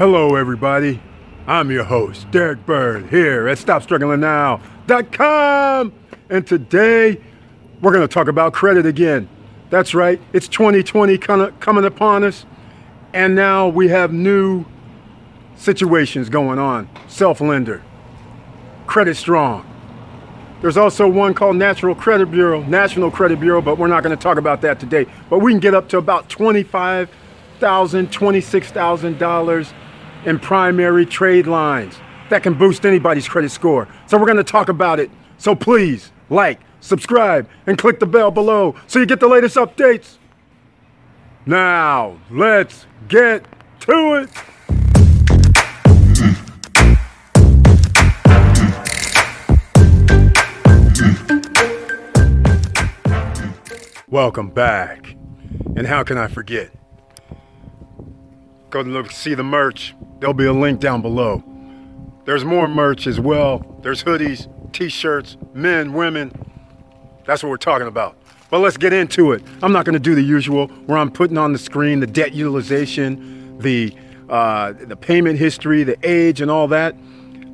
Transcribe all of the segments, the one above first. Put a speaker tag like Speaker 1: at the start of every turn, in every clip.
Speaker 1: Hello, everybody. I'm your host, Derek Byrd, here at StopStrugglingNow.com. And today, we're going to talk about credit again. That's right, it's 2020 coming upon us, and now we have new situations going on. Self lender, Credit Strong. There's also one called National Credit Bureau, National Credit Bureau, but we're not going to talk about that today. But we can get up to about $25,000, $26,000 in primary trade lines. That can boost anybody's credit score. So we're going to talk about it. So please like, subscribe, and click the bell below so you get the latest updates. Now, let's get to it. Welcome back. And how can I forget? Go and look see the merch. There'll be a link down below. There's more merch as well. There's hoodies, t-shirts, men, women. That's what we're talking about. But let's get into it. I'm not going to do the usual where I'm putting on the screen the debt utilization, the uh, the payment history, the age, and all that.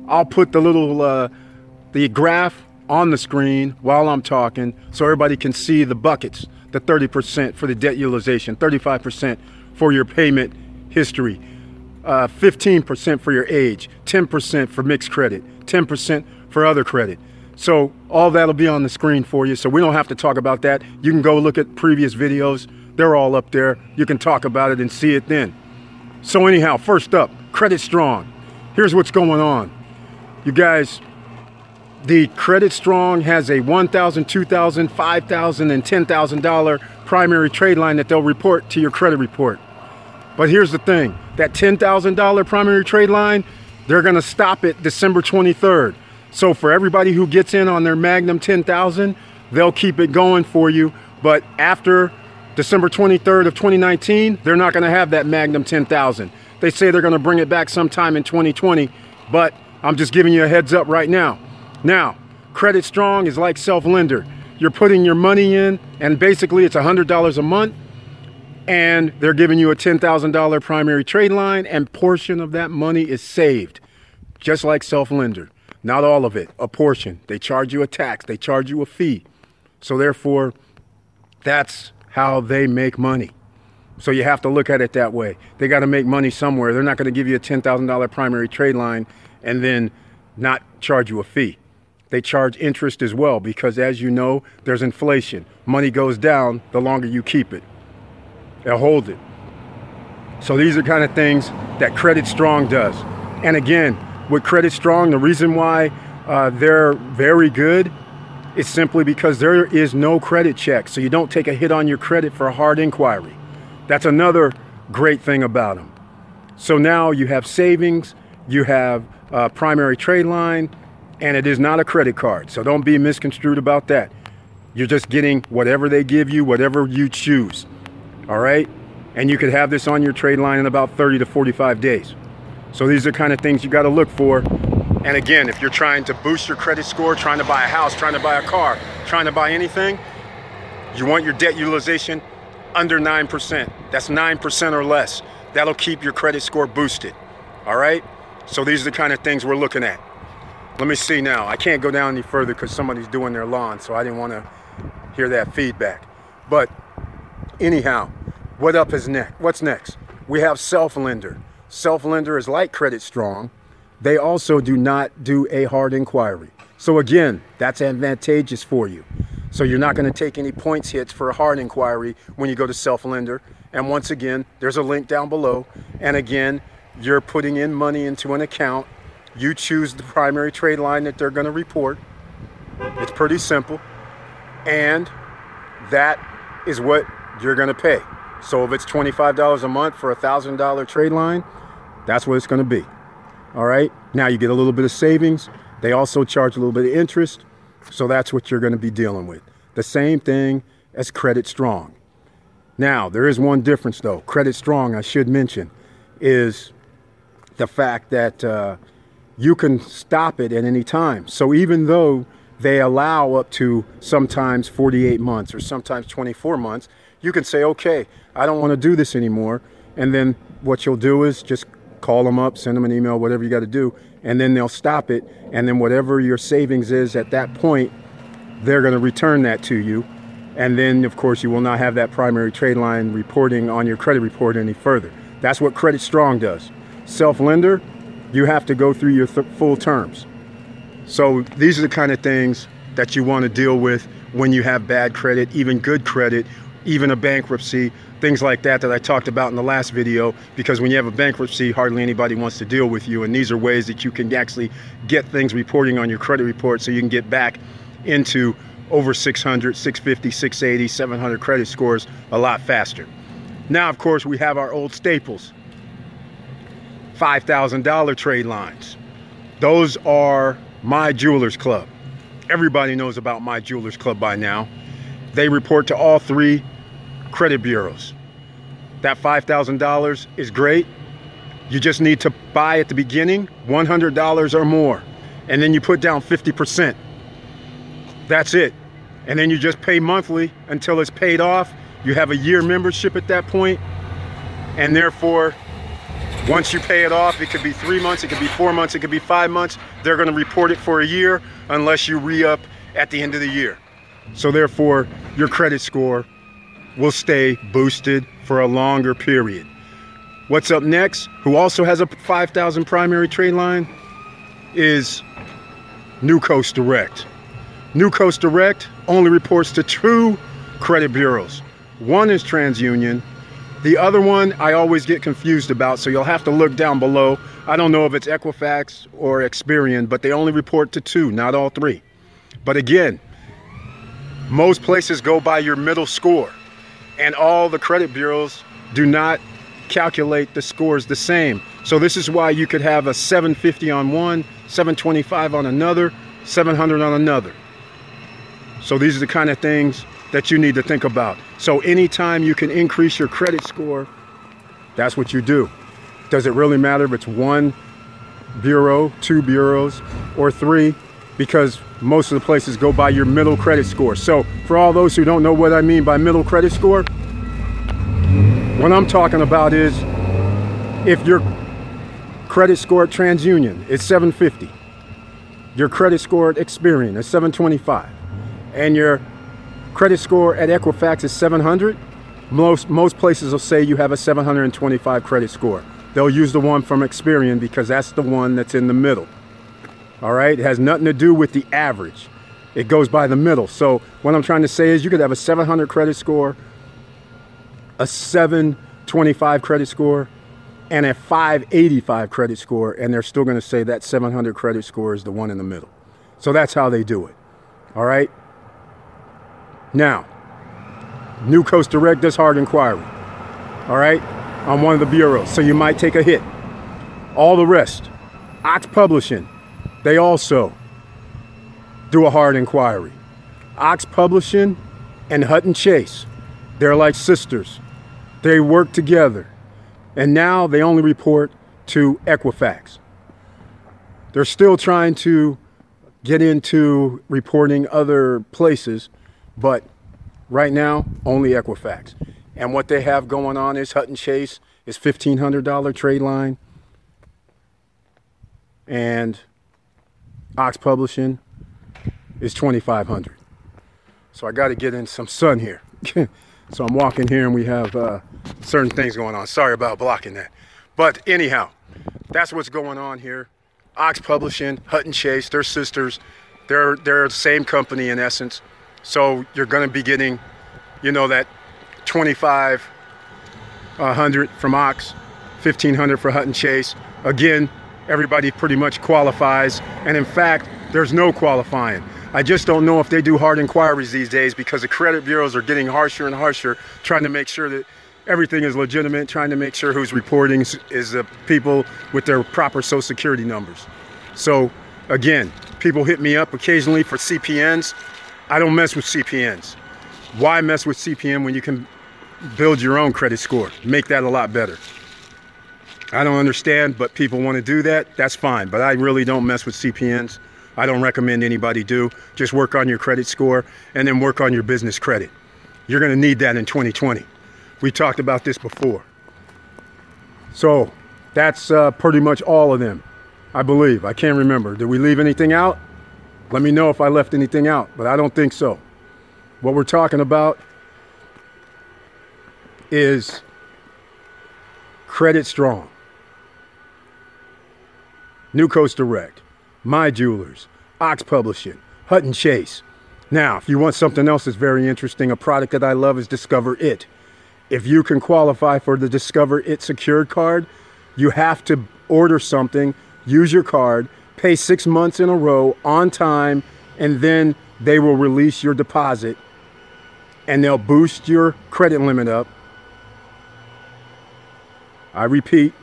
Speaker 1: I'll put the little uh, the graph on the screen while I'm talking so everybody can see the buckets the 30% for the debt utilization, 35% for your payment history, uh, 15% for your age, 10% for mixed credit, 10% for other credit. So all that'll be on the screen for you. So we don't have to talk about that. You can go look at previous videos. They're all up there. You can talk about it and see it then. So anyhow, first up, Credit Strong. Here's what's going on. You guys, the Credit Strong has a $1,000, $2,000, $5,000, and $10,000 primary trade line that they'll report to your credit report. But here's the thing that $10,000 primary trade line, they're going to stop it December 23rd. So for everybody who gets in on their Magnum 10,000, they'll keep it going for you. But after December 23rd of 2019, they're not going to have that Magnum 10,000. They say they're going to bring it back sometime in 2020, but I'm just giving you a heads up right now. Now, Credit Strong is like self lender. You're putting your money in, and basically it's $100 a month, and they're giving you a $10,000 primary trade line, and portion of that money is saved, just like self lender. Not all of it, a portion. They charge you a tax, they charge you a fee. So, therefore, that's how they make money. So you have to look at it that way. They got to make money somewhere. They're not going to give you a $10,000 primary trade line and then not charge you a fee. They charge interest as well because, as you know, there's inflation. Money goes down the longer you keep it and hold it. So these are kind of things that Credit Strong does. And again, with Credit Strong, the reason why uh, they're very good is simply because there is no credit check. So you don't take a hit on your credit for a hard inquiry. That's another great thing about them. So now you have savings, you have a primary trade line, and it is not a credit card. So don't be misconstrued about that. You're just getting whatever they give you, whatever you choose. All right? And you could have this on your trade line in about 30 to 45 days. So these are kind of things you got to look for. And again, if you're trying to boost your credit score, trying to buy a house, trying to buy a car, trying to buy anything, you want your debt utilization under 9%. That's 9% or less. That'll keep your credit score boosted. All right? So these are the kind of things we're looking at. Let me see now. I can't go down any further because somebody's doing their lawn, so I didn't want to hear that feedback. But anyhow, what up is next? What's next? We have self lender. Self lender is like Credit Strong. They also do not do a hard inquiry. So again, that's advantageous for you. So you're not going to take any points hits for a hard inquiry when you go to self lender. And once again, there's a link down below. And again, you're putting in money into an account you choose the primary trade line that they're going to report. It's pretty simple. And that is what you're going to pay. So if it's $25 a month for a $1,000 trade line, that's what it's going to be. All right. Now you get a little bit of savings. They also charge a little bit of interest. So that's what you're going to be dealing with. The same thing as Credit Strong. Now, there is one difference though. Credit Strong, I should mention, is the fact that uh, you can stop it at any time. So even though they allow up to sometimes 48 months or sometimes 24 months, you can say, okay, I don't want to do this anymore. And then what you'll do is just call them up, send them an email, whatever you got to do, and then they'll stop it. And then whatever your savings is at that point, they're going to return that to you. And then, of course, you will not have that primary trade line reporting on your credit report any further. That's what Credit Strong does. Self lender, you have to go through your th- full terms. So these are the kind of things that you want to deal with when you have bad credit, even good credit, even a bankruptcy, things like that that I talked about in the last video. Because when you have a bankruptcy, hardly anybody wants to deal with you. And these are ways that you can actually get things reporting on your credit report so you can get back into over 600, 650, 680, 700 credit scores a lot faster. Now, of course, we have our old staples $5,000 trade lines. Those are my Jewelers Club. Everybody knows about my Jewelers Club by now. They report to all three credit bureaus. That $5,000 is great. You just need to buy at the beginning $100 or more. And then you put down 50%. That's it. And then you just pay monthly until it's paid off. You have a year membership at that point, And therefore, once you pay it off, it could be three months, it could be four months, it could be five months. They're going to report it for a year unless you re up at the end of the year. So, therefore, your credit score will stay boosted for a longer period. What's up next, who also has a 5,000 primary trade line, is New Coast Direct. New Coast Direct only reports to two credit bureaus. One is TransUnion, the other one I always get confused about, so you'll have to look down below. I don't know if it's Equifax or Experian, but they only report to two, not all three. But again, most places go by your middle score, and all the credit bureaus do not calculate the scores the same. So this is why you could have a 750 on one, 725 on another, 700 on another. So these are the kind of things that you need to think about. So anytime you can increase your credit score, that's what you do. Does it really matter if it's one bureau, two bureaus, or three? Because most of the places go by your middle credit score. So for all those who don't know what I mean by middle credit score, what I'm talking about is if your credit score at TransUnion is 750, your credit score at Experian is 725, and your credit score at Equifax is 700, most, most places will say you have a 725 credit score. They'll use the one from Experian because that's the one that's in the middle. All right, it has nothing to do with the average. It goes by the middle. So what I'm trying to say is you could have a 700 credit score, a 725 credit score, and a 585 credit score, and they're still going to say that 700 credit score is the one in the middle. So that's how they do it. All right. Now, New Coast Direct does hard inquiry, all right, on one of the bureaus. So you might take a hit. All the rest, Ox Publishing, they also do a hard inquiry. Ox Publishing and Hutton Chase, they're like sisters. They work together. And now they only report to Equifax. They're still trying to get into reporting other places, but right now, only Equifax. And what they have going on is Hutton Chase is $1,500 trade line. And Ox Publishing is 2500 So I got to get in some sun here. so I'm walking here and we have uh, certain things going on. Sorry about blocking that. But anyhow, that's what's going on here. Ox Publishing, Hutton Chase, they're sisters. They're, they're the same company in essence. So you're going to be getting, you know, that 25, 100 from Ox, 1500 for Hutton Chase. Again, everybody pretty much qualifies. And in fact, there's no qualifying. I just don't know if they do hard inquiries these days because the credit bureaus are getting harsher and harsher, trying to make sure that everything is legitimate, trying to make sure who's reporting is the people with their proper social security numbers. So again, people hit me up occasionally for CPNs. I don't mess with CPNs. Why mess with CPN when you can build your own credit score? Make that a lot better. I don't understand, but people want to do that. That's fine. But I really don't mess with CPNs. I don't recommend anybody do. Just work on your credit score and then work on your business credit. You're going to need that in 2020. We talked about this before. So That's uh, pretty much all of them, I believe. I can't remember. Did we leave anything out? Let me know if I left anything out, but I don't think so. What we're talking about is Credit Strong, New Coast Direct, My Jewelers, Ox Publishing, Hutton Chase. Now, if you want something else that's very interesting, a product that I love is Discover It. If you can qualify for the Discover It secured card, you have to order something, use your card, pay six months in a row on time, and then they will release your deposit and they'll boost your credit limit up. I repeat,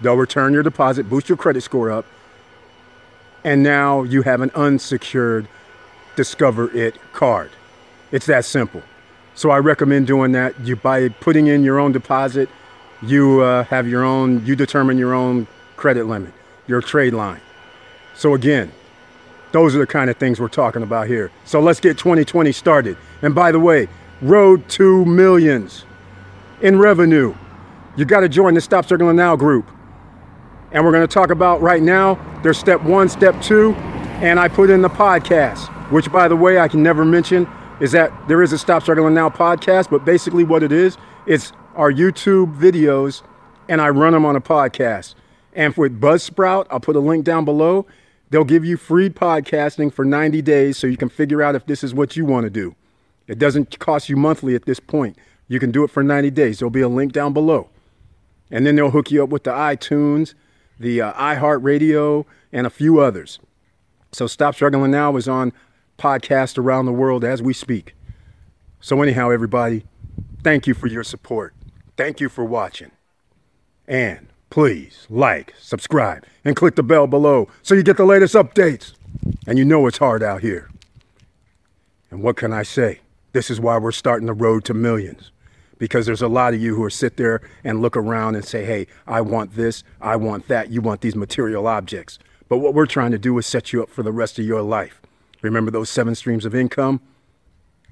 Speaker 1: they'll return your deposit, boost your credit score up, and now you have an unsecured Discover It card. It's that simple. So I recommend doing that. You by putting in your own deposit, you uh, have your own. You determine your own credit limit, your trade line. So again, those are the kind of things we're talking about here. So let's get 2020 started. And by the way, road to millions in revenue. You got to join the Stop Struggling Now group. And we're going to talk about right now, there's step one, step two, and I put in the podcast, which by the way, I can never mention is that there is a Stop Struggling Now podcast, but basically what it is, it's our YouTube videos and I run them on a podcast. And with Buzzsprout, I'll put a link down below. They'll give you free podcasting for 90 days so you can figure out if this is what you want to do. It doesn't cost you monthly at this point. You can do it for 90 days. There'll be a link down below. And then they'll hook you up with the iTunes, the uh, iHeartRadio, and a few others. So Stop Struggling Now is on podcast around the world as we speak. So, anyhow, everybody, thank you for your support. Thank you for watching. And please like, subscribe, and click the bell below so you get the latest updates. And you know it's hard out here. And what can I say? This is why we're starting the road to millions. Because there's a lot of you who are sit there and look around and say, hey, I want this, I want that, you want these material objects. But what we're trying to do is set you up for the rest of your life. Remember those seven streams of income?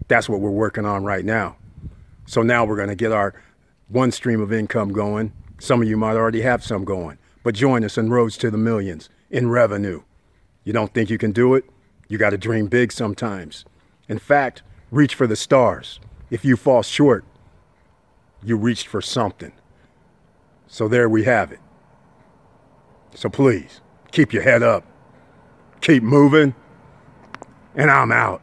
Speaker 1: That's what we're working on right now. So now we're going to get our one stream of income going. Some of you might already have some going, but join us in Roads to the Millions in revenue. You don't think you can do it? You got to dream big sometimes. In fact, reach for the stars. If you fall short, you reached for something. So there we have it. So please, keep your head up. Keep moving and I'm out.